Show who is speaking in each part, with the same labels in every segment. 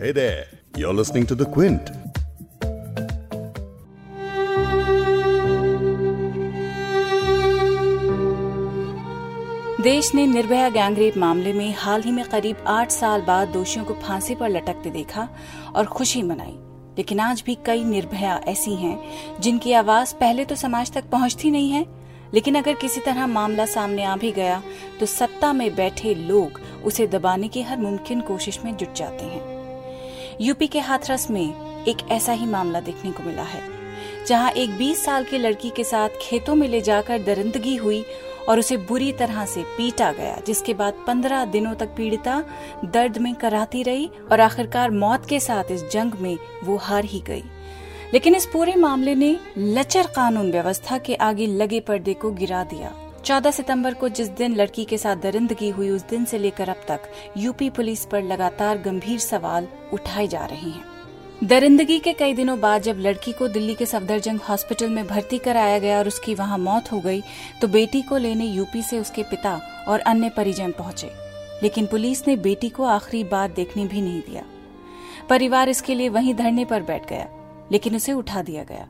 Speaker 1: Hey there, you're listening to The Quint.
Speaker 2: देश ने Nirbhaya gangrape मामले में हाल ही में करीब आठ साल बाद दोषियों को फांसी पर लटकते देखा और खुशी मनाई। लेकिन आज भी कई निर्भया ऐसी हैं जिनकी आवाज़ पहले तो समाज तक पहुँचती नहीं है। लेकिन अगर किसी तरह मामला सामने आ भी गया तो सत्ता में बैठे लोग उसे दबाने की हर मुमकिन कोशिश में जुट जाते हैं। यूपी के हाथरस में एक ऐसा ही मामला देखने को मिला है, जहाँ एक 20 साल की लड़की के साथ खेतों में ले जाकर दरिंदगी हुई और उसे बुरी तरह से पीटा गया, जिसके बाद पंद्रह दिनों तक पीड़िता दर्द में कराती रही और आखिरकार मौत के साथ इस जंग में वो हार ही गई। लेकिन इस पूरे मामले ने लचर कानून व्यवस्था के आगे लगे पर्दे को गिरा दिया। 14 सितंबर को जिस दिन लड़की के साथ दरिंदगी हुई, उस दिन से लेकर अब तक यूपी पुलिस पर लगातार गंभीर सवाल उठाए जा रहे हैं। दरिंदगी के कई दिनों बाद जब लड़की को दिल्ली के सफदरजंग हॉस्पिटल में भर्ती कराया गया और उसकी वहाँ मौत हो गई तो बेटी को लेने यूपी से उसके पिता और अन्य परिजन पहुँचे। लेकिन पुलिस ने बेटी को आखिरी बार देखने भी नहीं दिया। परिवार इसके लिए वहीं धरने पर बैठ गया, लेकिन उसे उठा दिया गया।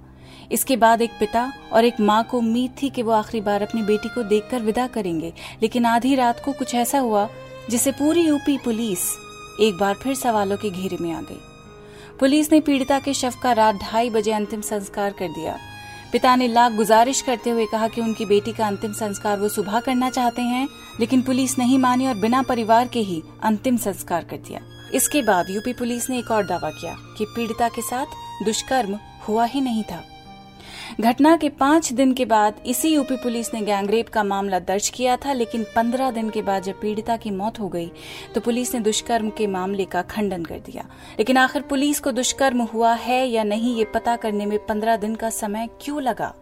Speaker 2: इसके बाद एक पिता और एक माँ को उम्मीद थी कि वो आखिरी बार अपनी बेटी को देखकर विदा करेंगे, लेकिन आधी रात को कुछ ऐसा हुआ, जिसे पूरी यूपी पुलिस एक बार फिर सवालों के घेरे में आ गई। पुलिस ने पीड़िता के शव का रात ढाई बजे अंतिम संस्कार कर दिया। पिता ने लाख गुजारिश करते हुए कहा कि उनकी बेटी का अंतिम संस्कार वो सुबह करना चाहते हैं, लेकिन पुलिस नहीं मानी और बिना परिवार के ही अंतिम संस्कार कर दिया। इसके बाद यूपी पुलिस ने एक और दावा किया कि पीड़िता के साथ दुष्कर्म हुआ ही नहीं था। घटना के पाँच दिन के बाद इसी यूपी पुलिस ने गैंगरेप का मामला दर्ज किया था, लेकिन पंद्रह दिन के बाद जब पीड़िता की मौत हो गई तो पुलिस ने दुष्कर्म के मामले का खंडन कर दिया। लेकिन आखिर पुलिस को दुष्कर्म हुआ है या नहीं, ये पता करने में पंद्रह दिन का समय क्यों लगा?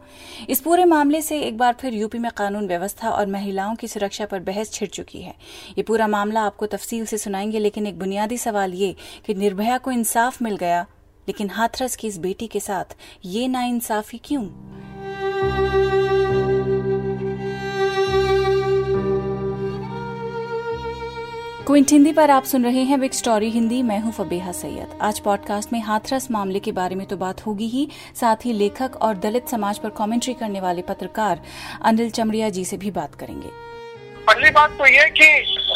Speaker 2: इस पूरे मामले से एक बार फिर यूपी में कानून व्यवस्था और महिलाओं की सुरक्षा पर बहस छिड़ चुकी है। ये पूरा मामला आपको तफसील से सुनाएँगे, लेकिन एक बुनियादी सवाल ये कि निर्भया को इंसाफ मिल गया लेकिन हाथरस की इस बेटी के साथ ये नाइंसाफी क्यों? क्विंट, हिंदी पर आप सुन रहे हैं बिग स्टोरी हिंदी। मैं हूँ फबेहा सैयद। आज पॉडकास्ट में हाथरस मामले के बारे में तो बात होगी ही। साथ ही लेखक और दलित समाज पर कमेंट्री करने वाले पत्रकार अनिल चमड़िया जी से भी बात करेंगे।
Speaker 3: पहली बात तो ये कि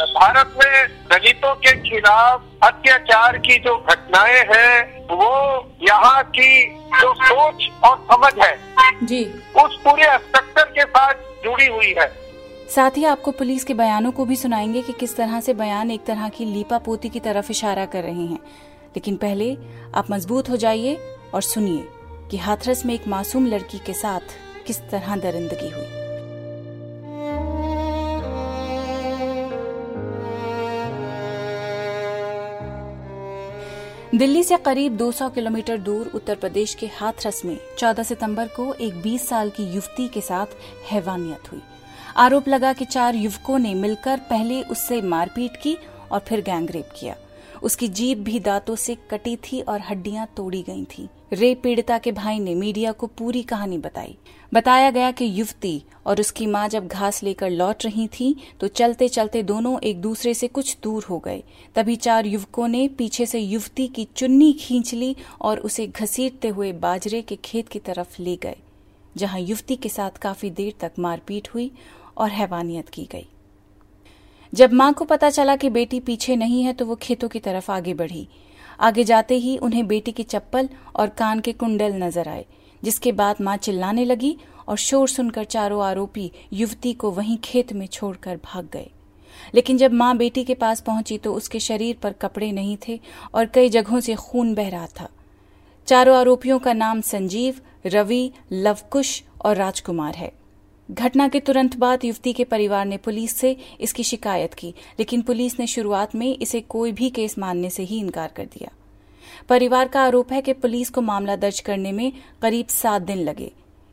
Speaker 3: भारत में दलितों के खिलाफ अत्याचार की जो घटनाएँ हैं वो यहाँ की जो सोच और समझ है
Speaker 2: जी।
Speaker 3: उस पूरे स्ट्रक्चर के साथ जुड़ी हुई है।
Speaker 2: साथ ही आपको पुलिस के बयानों को भी सुनाएँगे कि किस तरह से बयान एक तरह की लीपा पोती की तरफ़ इशारा कर रहे हैं। लेकिन पहले आप मज़बूत हो जाइए और सुनिए कि हाथरस में एक मासूम लड़की के साथ किस तरह दरिंदगी हुई। दिल्ली से करीब 200 किलोमीटर दूर उत्तर प्रदेश के हाथरस में 14 सितंबर को एक 20 साल की युवती के साथ हैवानियत हुई। आरोप लगा कि चार युवकों ने मिलकर पहले उससे मारपीट की और फिर गैंगरेप किया। उसकी जीप भी दांतों से कटी थी और हड्डियाँ तोड़ी गई थी। रेप पीड़िता के भाई ने मीडिया को पूरी कहानी बताई। बताया गया कि युवती और उसकी माँ जब घास लेकर लौट रही थी तो चलते चलते दोनों एक दूसरे से कुछ दूर हो गए। तभी चार युवकों ने पीछे से युवती की चुन्नी खींच ली और उसे घसीटते हुए बाजरे के खेत की तरफ़ ले गए, जहाँ युवती के साथ काफ़ी देर तक मारपीट हुई और हैवानियत की गई। जब माँ को पता चला कि बेटी पीछे नहीं है तो वो खेतों की तरफ़ आगे बढ़ी। आगे जाते ही उन्हें बेटी की चप्पल और कान के कुंडल नज़र आए, जिसके बाद माँ चिल्लाने लगी और शोर सुनकर चारों आरोपी युवती को वहीं खेत में छोड़कर भाग गए। लेकिन जब माँ बेटी के पास पहुँची तो उसके शरीर पर कपड़े नहीं थे और कई जगहों से खून बह रहा था। चारों आरोपियों का नाम संजीव, रवि, लवकुश और राजकुमार है। घटना के तुरंत बाद युवती के परिवार ने पुलिस से इसकी शिकायत की, लेकिन पुलिस ने शुरुआत में इसे कोई भी केस मानने से ही इनकार कर दिया। परिवार का आरोप है कि पुलिस को मामला दर्ज करने में करीब सात दिन लगे।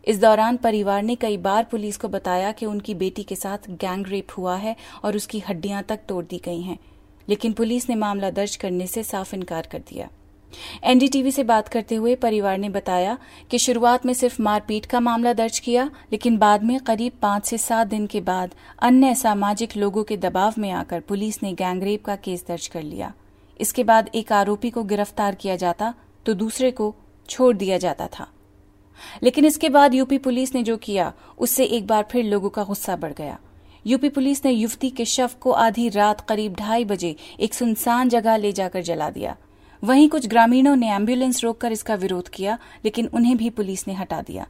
Speaker 2: इस दौरान परिवार ने कई बार पुलिस को बताया कि उनकी बेटी के साथ गैंग रेप हुआ है और उसकी हड्डियाँ तक तोड़ दी गई हैं, लेकिन पुलिस ने मामला दर्ज करने से साफ़ इनकार कर दिया। एनडीटीवी से बात करते हुए परिवार ने बताया कि शुरुआत में सिर्फ़ मारपीट का मामला दर्ज किया, लेकिन बाद में करीब पाँच से सात दिन के बाद अन्य सामाजिक लोगों के दबाव में आकर पुलिस ने गैंगरेप का केस दर्ज कर लिया। इसके बाद एक आरोपी को गिरफ़्तार किया जाता तो दूसरे को छोड़ दिया जाता था। लेकिन इसके बाद यूपी पुलिस ने जो किया, उससे एक बार फिर लोगों का गुस्सा बढ़ गया। यूपी पुलिस ने युवती के शव को आधी रात करीब ढाई बजे एक सुनसान जगह ले जाकर जला दिया। वहीं कुछ ग्रामीणों ने एंबुलेंस रोककर इसका विरोध किया, लेकिन उन्हें भी पुलिस ने हटा दिया।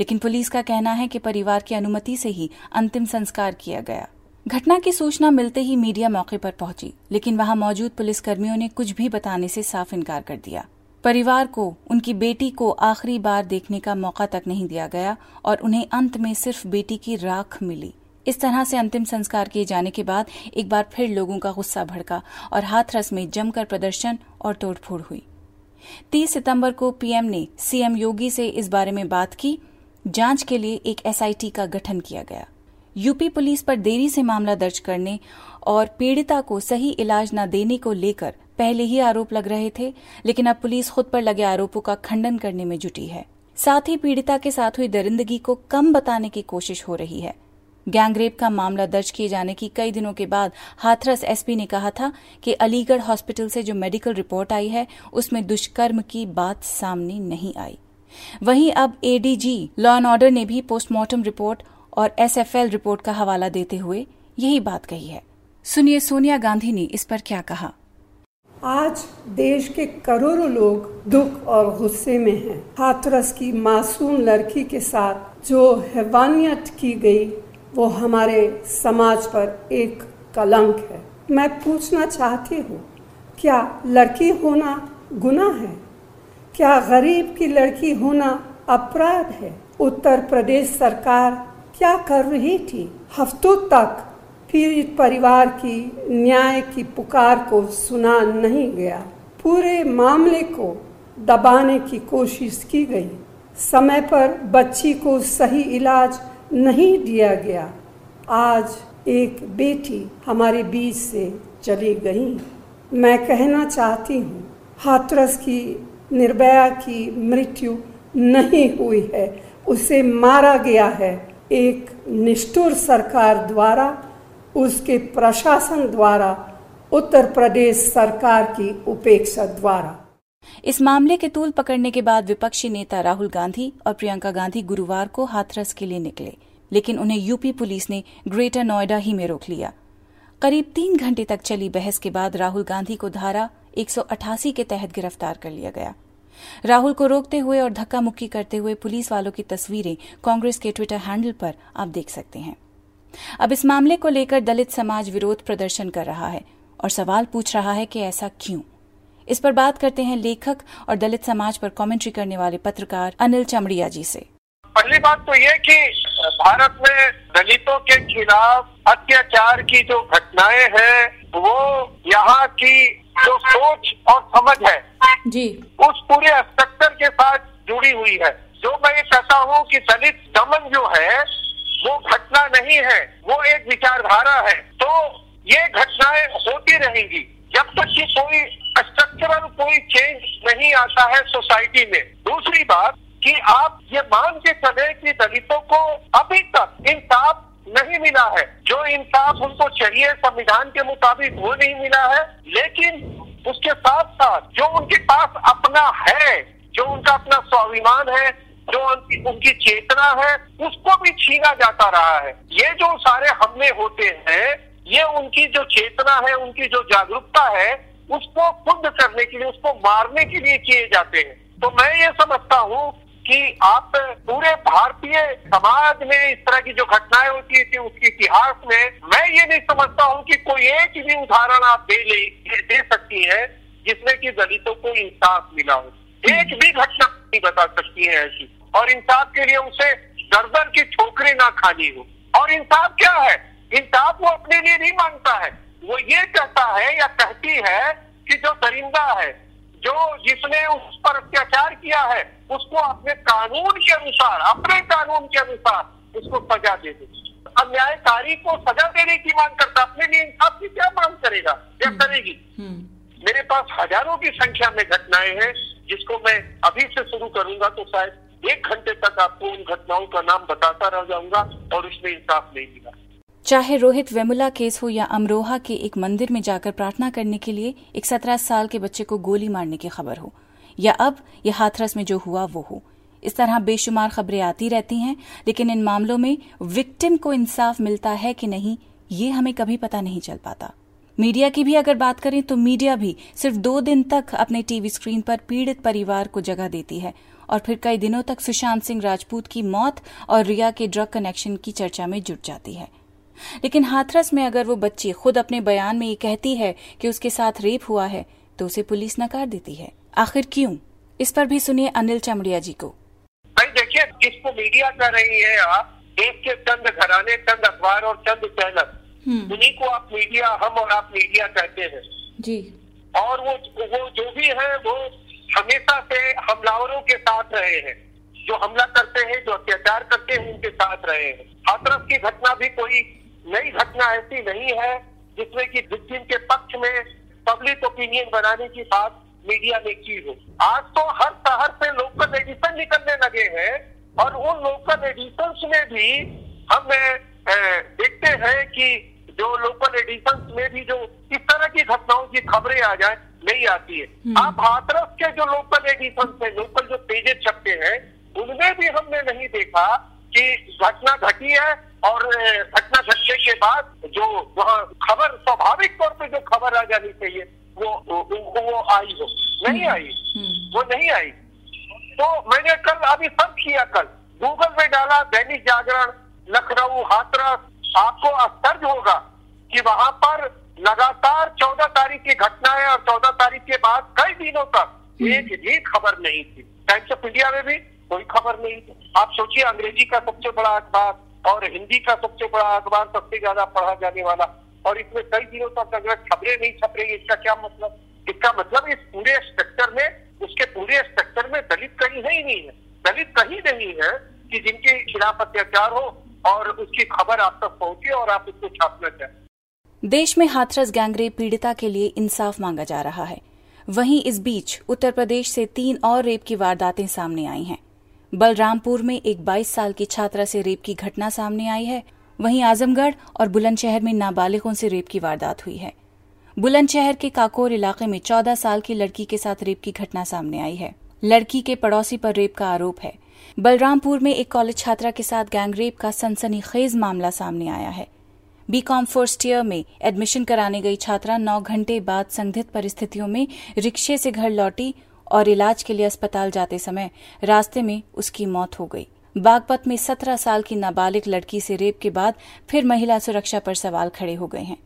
Speaker 2: लेकिन पुलिस का कहना है कि परिवार की अनुमति से ही अंतिम संस्कार किया गया। घटना की सूचना मिलते ही मीडिया मौके पर पहुँची, लेकिन वहाँ मौजूद पुलिसकर्मियों ने कुछ भी बताने से साफ़ इनकार कर दिया। परिवार को, उनकी बेटी को आखिरी बार देखने का मौका तक नहीं दिया गया और उन्हें अंत में सिर्फ़ बेटी की राख मिली। इस तरह से अंतिम संस्कार किए जाने के बाद एक बार फिर लोगों का गुस्सा भड़का और हाथरस में जमकर प्रदर्शन और तोड़फोड़ हुई। 30 सितंबर को पीएम ने सीएम योगी से इस बारे में बात की। जाँच के लिए एक एसआईटी का गठन किया गया। यूपी पुलिस पर देरी से मामला दर्ज करने और पीड़िता को सही इलाज न देने को लेकर पहले ही आरोप लग रहे थे, लेकिन अब पुलिस खुद पर लगे आरोपों का खंडन करने में जुटी है। साथ ही पीड़िता के साथ हुई दरिंदगी को कम बताने की कोशिश हो रही है। गैंगरेप का मामला दर्ज किए जाने की कई दिनों के बाद हाथरस एसपी ने कहा था कि अलीगढ़ हॉस्पिटल से जो मेडिकल रिपोर्ट आई है, उसमें दुष्कर्म की बात सामने नहीं आई। वहीं अब एडीजी लॉ एंड ऑर्डर ने भी पोस्टमार्टम रिपोर्ट और एसएफएल रिपोर्ट का हवाला देते हुए यही बात कही है। सुनिए सोनिया गांधी ने इस पर क्या कहा।
Speaker 4: आज देश के करोड़ों लोग दुख और गुस्से में हैं। हाथरस की मासूम लड़की के साथ जो हैवानियत की गई वो हमारे समाज पर एक कलंक है। मैं पूछना चाहती हूँ, क्या लड़की होना गुना है? क्या गरीब की लड़की होना अपराध है? उत्तर प्रदेश सरकार क्या कर रही थी? हफ्तों तक पीड़ित परिवार की न्याय की पुकार को सुना नहीं गया। पूरे मामले को दबाने की कोशिश की गई। समय पर बच्ची को सही इलाज नहीं दिया गया। आज एक बेटी हमारे बीच से चली गई। मैं कहना चाहती हूँ, हाथरस की, निर्भया की मृत्यु नहीं हुई है। उसे मारा गया है एक निष्ठुर सरकार द्वारा, उसके प्रशासन द्वारा, उत्तर प्रदेश सरकार की उपेक्षा द्वारा।
Speaker 2: इस मामले के तूल पकड़ने के बाद विपक्षी नेता राहुल गांधी और प्रियंका गांधी गुरुवार को हाथरस के लिए निकले, लेकिन उन्हें यूपी पुलिस ने ग्रेटर नोएडा ही में रोक लिया। करीब तीन घंटे तक चली बहस के बाद राहुल गांधी को धारा 188 के तहत गिरफ़्तार कर लिया गया। राहुल को रोकते हुए और धक्का मुक्की करते हुए पुलिस वालों की तस्वीरें कांग्रेस के ट्विटर हैंडल पर आप देख सकते हैं। अब इस मामले को लेकर दलित समाज विरोध प्रदर्शन कर रहा है और सवाल पूछ रहा है कि ऐसा क्यों? इस पर बात करते हैं लेखक और दलित समाज पर कमेंट्री करने वाले पत्रकार अनिल चमड़िया जी से।
Speaker 3: पहली बात तो ये कि भारत में दलितों के खिलाफ अत्याचार की जो घटनाएँ हैं वो यहाँ की जो सोच और समझ है
Speaker 2: जी।
Speaker 3: उस पूरे स्ट्रक्चर के साथ जुड़ी हुई है। जो मैं ये कहता हूँ कि दलित दमन जो है वो घटना नहीं है वो एक विचारधारा है। तो ये घटनाएँ होती रहेंगी। जब तक कि कोई स्ट्रक्चरल कोई चेंज नहीं आता है सोसाइटी में, दूसरी बात कि आप ये मान के चले कि दलितों को अभी तक इंसाफ नहीं मिला है। जो इंसाफ उनको चाहिए संविधान के मुताबिक वो नहीं मिला है, लेकिन उसके साथ साथ जो उनके पास अपना है, जो उनका अपना स्वाभिमान है, जो उनकी उनकी चेतना है, उसको भी छीना जाता रहा है। ये जो सारे हमले होते हैं ये उनकी जो चेतना है, उनकी जो जागरूकता है, उसको खुद करने के लिए, उसको मारने के लिए किए जाते हैं। तो मैं ये समझता हूँ कि आप पूरे भारतीय समाज में इस तरह की जो घटनाएँ होती थी, उसके इतिहास में, मैं ये नहीं समझता हूँ कि कोई एक भी उदाहरण आप दे ले, दे सकती है, जिसमें कि दलितों को इंसाफ मिला हो। एक भी घटना नहीं बता सकती है ऐसी। और इंसाफ के लिए उसे गर्दन की ठोकरें ना खानी हो। और इंसाफ क्या है? इंसाफ वो अपने लिए नहीं माँगता है। वो ये कहता है या कहती है कि जो दरिंदा है जो जिसने उस पर अत्याचार किया है उसको अपने कानून के अनुसार अपने कानून के अनुसार उसको सजा दे दे। अन्यायकारी को सजा देने की मांग करता अपने लिए इंसाफ की क्या मांग करेगा? क्या हम्म। करेगी? हम्म। मेरे पास हज़ारों की संख्या में घटनाएँ हैं जिसको मैं अभी से शुरू करूँगा तो शायद एक घंटे तक आपको उन घटनाओं का नाम बताता रह जाऊँगा और उसमें इंसाफ नहीं मिला।
Speaker 2: चाहे रोहित वेमुला केस हो या अमरोहा के एक मंदिर में जाकर प्रार्थना करने के लिए एक सत्रह साल के बच्चे को गोली मारने की खबर हो, या अब ये हाथरस में जो हुआ, वो हो। इस तरह बेशुमार खबरें आती रहती हैं, लेकिन इन मामलों में विक्टिम को इंसाफ मिलता है कि नहीं, ये हमें कभी पता नहीं चल पाता। मीडिया की भी अगर बात करें तो मीडिया भी सिर्फ़ दो दिन तक अपने टीवी स्क्रीन पर पीड़ित परिवार को जगह देती है, और फिर कई दिनों तक सुशांत सिंह राजपूत की मौत और रिया के ड्रग कनेक्शन की चर्चा में जुट जाती है। लेकिन हाथरस में अगर वो बच्ची खुद अपने बयान में ये कहती है कि उसके साथ रेप हुआ है तो उसे पुलिस नकार देती है। आखिर क्यों? इस पर भी सुनिए अनिल चमड़िया जी को।
Speaker 3: भाई देखिए जिसको मीडिया कर रही है आप देश के चंद घराने चंद अखबार और चंद चैनल उन्हीं को आप मीडिया हम और आप मीडिया कहते हैं।
Speaker 2: जी।
Speaker 3: और वो वो जो भी है वो हमेशा से हमलावरों के साथ रहे हैं। जो हमला करते हैं जो अत्याचार करते हैं उनके साथ रहे हैं। हाथरस की घटना भी कोई नई घटना ऐसी नहीं है जिसमें कि विक्टिम के पक्ष में पब्लिक ओपिनियन बनाने की बात मीडिया ने की हो आज तो हर शहर से लोकल एडिशन निकलने लगे हैं और उन लोकल एडिशन में भी हम देखते हैं कि जो लोकल एडिशन में भी जो इस तरह की घटनाओं की खबरें आ जाए नहीं आती है
Speaker 2: हम्म।
Speaker 3: आप हाथरस के जो लोकल एडिशन है लोकल जो पेजेस छपते हैं उनमें भी हमने नहीं देखा कि घटना घटी है और घटना घटने के बाद जो वहाँ खबर स्वाभाविक तौर पे जो खबर आ जानी चाहिए वो वो, वो आई हो। नहीं आई।
Speaker 2: हम्म।
Speaker 3: वो नहीं आई। तो मैंने कल अभी सब किया कल। गूगल में डाला दैनिक जागरण लखनऊ हाथरस। आपको आश्चर्य होगा कि वहाँ पर लगातार चौदह तारीख की घटना है और चौदह तारीख के बाद कई दिनों तक एक भी खबर नहीं थी। टाइम्स ऑफ़ इंडिया में भी कोई खबर नहीं थी। आप सोचिए अंग्रेज़ी का सबसे बड़ा अखबार और हिंदी का सबसे बड़ा अखबार सबसे ज़्यादा पढ़ा जाने वाला। और इसमें कई दिनों तक अगर खबरें नहीं छप रही, इसका क्या मतलब? इसका मतलब इस पूरे स्ट्रक्चर में, उसके पूरे स्ट्रक्चर में दलित कहीं है ही नहीं है। दलित कहीं नहीं है कि जिनके खिलाफ अत्याचार हो और उसकी खबर आप तक पहुँचे और आप उसको छापना चाहें।
Speaker 2: देश में हाथरस गैंगरेप पीड़िता के लिए इंसाफ मांगा जा रहा है। वहीं इस बीच उत्तर प्रदेश से तीन और रेप की वारदातें सामने आई हैं। बलरामपुर में एक 22 साल की छात्रा से रेप की घटना सामने आई है। वहीं आजमगढ़ और बुलंदशहर में नाबालिगों से रेप की वारदात हुई है। बुलंदशहर के काकोर इलाके में 14 साल की लड़की के साथ रेप की घटना सामने आई है। लड़की के पड़ोसी पर रेप का आरोप है। बलरामपुर में एक कॉलेज छात्रा के साथ गैंगरेप का सनसनीखेज मामला सामने आया है। बीकॉम फ़र्स्ट ईयर में एडमिशन कराने गई छात्रा नौ घंटे बाद संदिग्ध परिस्थितियों में रिक्शे से घर लौटी और इलाज के लिए अस्पताल जाते समय रास्ते में उसकी मौत हो गई। बागपत में सत्रह साल की नाबालिग लड़की से रेप के बाद फिर महिला सुरक्षा पर सवाल खड़े हो गए हैं।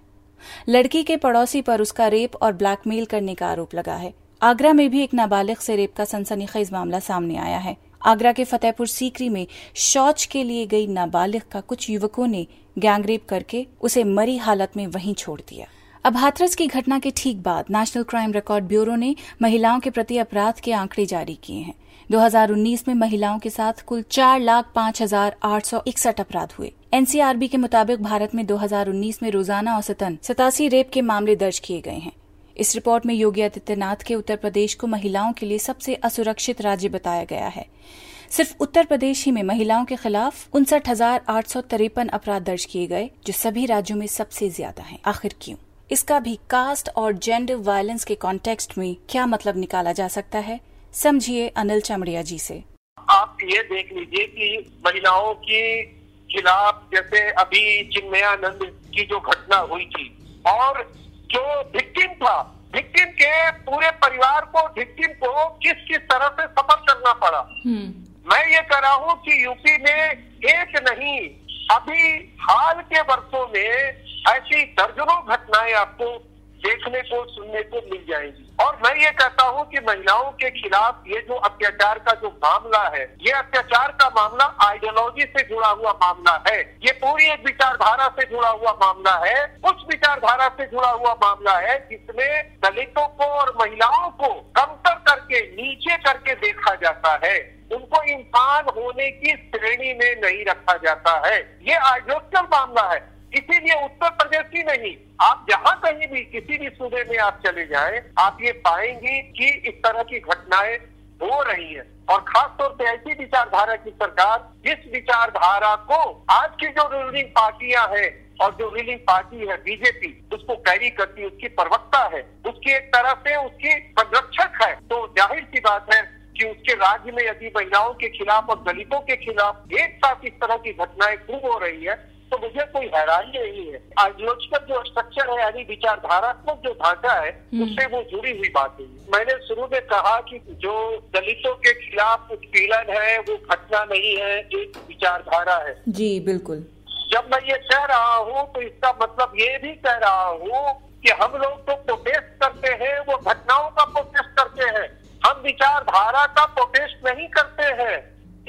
Speaker 2: लड़की के पड़ोसी पर उसका रेप और ब्लैकमेल करने का आरोप लगा है। आगरा में भी एक नाबालिग से रेप का सनसनीखेज मामला सामने आया है। आगरा के फतेहपुर सीकरी में शौच के लिए गई नाबालिग का कुछ युवकों ने गैंगरेप करके उसे मरी हालत में वहीं छोड़ दिया। अब हाथरस की घटना के ठीक बाद नेशनल क्राइम रिकॉर्ड ब्यूरो ने महिलाओं के प्रति अपराध के आंकड़े जारी किए हैं। 2019 में महिलाओं के साथ कुल चार लाख पाँच हज़ार आठ सौ इकसठ अपराध हुए। एनसीआरबी के मुताबिक भारत में 2019 में रोज़ाना औसतन सतासी रेप के मामले दर्ज किए गए हैं। इस रिपोर्ट में योगी आदित्यनाथ के उत्तर प्रदेश को महिलाओं के लिए सबसे असुरक्षित राज्य बताया गया है। सिर्फ़ उत्तर प्रदेश ही में महिलाओं के खिलाफ उनसठ हज़ार आठ सौ तिरपन अपराध दर्ज किए गए, जो सभी राज्यों में सबसे ज़्यादा हैं। आखिर क्यों? इसका भी कास्ट और जेंडर वायलेंस के कॉन्टेक्स्ट में क्या मतलब निकाला जा सकता है? समझिए अनिल चमड़िया जी से।
Speaker 3: आप ये देख लीजिए कि महिलाओं के खिलाफ जैसे अभी चिन्मयानंद की जो घटना हुई थी और जो विक्टिम था विक्टिम के पूरे परिवार को विक्टिम को किस किस तरह से सफ़र करना पड़ा। मैं ये कह रहा हूँ कि यूपी में एक नहीं अभी हाल के वर्षों में ऐसी दर्जनों घटनाएँ आपको देखने को, सुनने को मिल जाएगी। और मैं ये कहता हूँ कि महिलाओं के खिलाफ ये जो अत्याचार का जो मामला है, ये अत्याचार का मामला आइडियोलॉजी से जुड़ा हुआ मामला है। ये पूरी एक विचारधारा से जुड़ा हुआ मामला है। उस विचारधारा से जुड़ा हुआ मामला है जिसमें दलितों को और महिलाओं को कमतर करके, नीचे करके देखा जाता है। उनको इंसान होने की श्रेणी में नहीं रखा जाता है। ये आइडियोलॉजिकल मामला है। इसीलिए उत्तर प्रदेश ही नहीं। आप जहाँ कहीं भी, किसी भी सूबे में आप चले जाएँ, आप ये पाएँगे कि इस तरह की घटनाएँ हो रही है। और खास तौर पे ऐसी विचारधारा की सरकार, जिस विचारधारा को आज की जो रूलिंग पार्टियाँ हैं और जो रूलिंग पार्टी है बीजेपी उसको कैरी करती है, उसकी प्रवक्ता है, उसकी एक तरह से उसकी संरक्षक है तो ज़ाहिर सी बात है कि उसके राज्य में यदि महिलाओं के खिलाफ और दलितों के खिलाफ एक साथ इस तरह की घटनाएँ खूब हो रही है तो मुझे कोई हैरानी नहीं है। आइडियोलॉजिकल जो स्ट्रक्चर है यानी विचारधारात्मक जो ढांचा है उससे वो जुड़ी हुई बात है। मैंने शुरू में कहा कि जो दलितों के खिलाफ उत्पीड़न है वो घटना नहीं है एक विचारधारा है।
Speaker 2: जी बिल्कुल।
Speaker 3: जब मैं ये कह रहा हूँ तो इसका मतलब ये भी कह रहा हूँ कि हम लोग तो प्रोटेस्ट करते हैं वो घटनाओं का प्रोटेस्ट करते हैं। हम विचारधारा का प्रोटेस्ट नहीं करते हैं।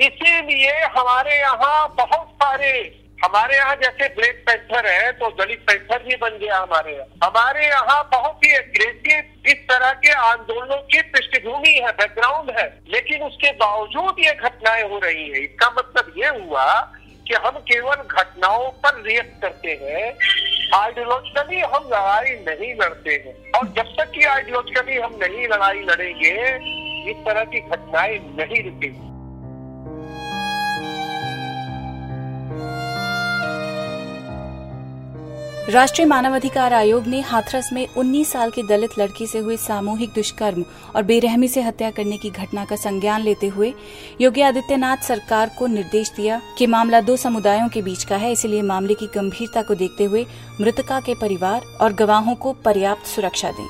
Speaker 3: इसीलिए हमारे यहाँ बहुत सारे हमारे यहाँ जैसे ब्लैक पैंथर है तो दलित पैंथर भी बन गया हमारे यहाँ। हमारे यहाँ बहुत ही एग्रेसिव इस तरह के आंदोलनों की पृष्ठभूमि है बैकग्राउंड है। लेकिन उसके बावजूद ये घटनाएँ हो रही है। इसका मतलब ये हुआ कि हम केवल घटनाओं पर रिएक्ट करते हैं आइडियोलॉजिकली हम लड़ाई नहीं लड़ते हैं। और जब तक कि आइडियोलॉजिकली हम नहीं लड़ाई लड़ेंगे, इस तरह की घटनाएँ नहीं रुकेंगी।
Speaker 2: राष्ट्रीय मानवाधिकार आयोग ने हाथरस में 19 साल की दलित लड़की से हुए सामूहिक दुष्कर्म और बेरहमी से हत्या करने की घटना का संज्ञान लेते हुए योगी आदित्यनाथ सरकार को निर्देश दिया कि मामला दो समुदायों के बीच का है, इसलिए मामले की गंभीरता को देखते हुए मृतका के परिवार और गवाहों को पर्याप्त सुरक्षा दें।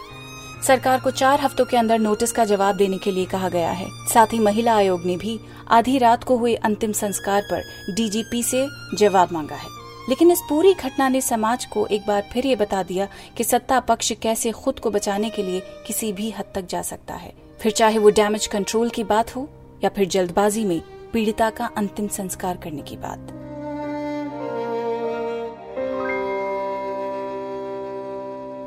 Speaker 2: सरकार को चार हफ्तों के अंदर नोटिस का जवाब देने के लिए कहा गया है। साथ ही महिला आयोग ने भी आधी रात को हुए अंतिम संस्कार पर डीजीपी से जवाब मांगा है। लेकिन इस पूरी घटना ने समाज को एक बार फिर ये बता दिया कि सत्ता पक्ष कैसे खुद को बचाने के लिए किसी भी हद तक जा सकता है। फिर चाहे वो डैमेज कंट्रोल की बात हो या फिर जल्दबाजी में पीड़िता का अंतिम संस्कार करने की बात।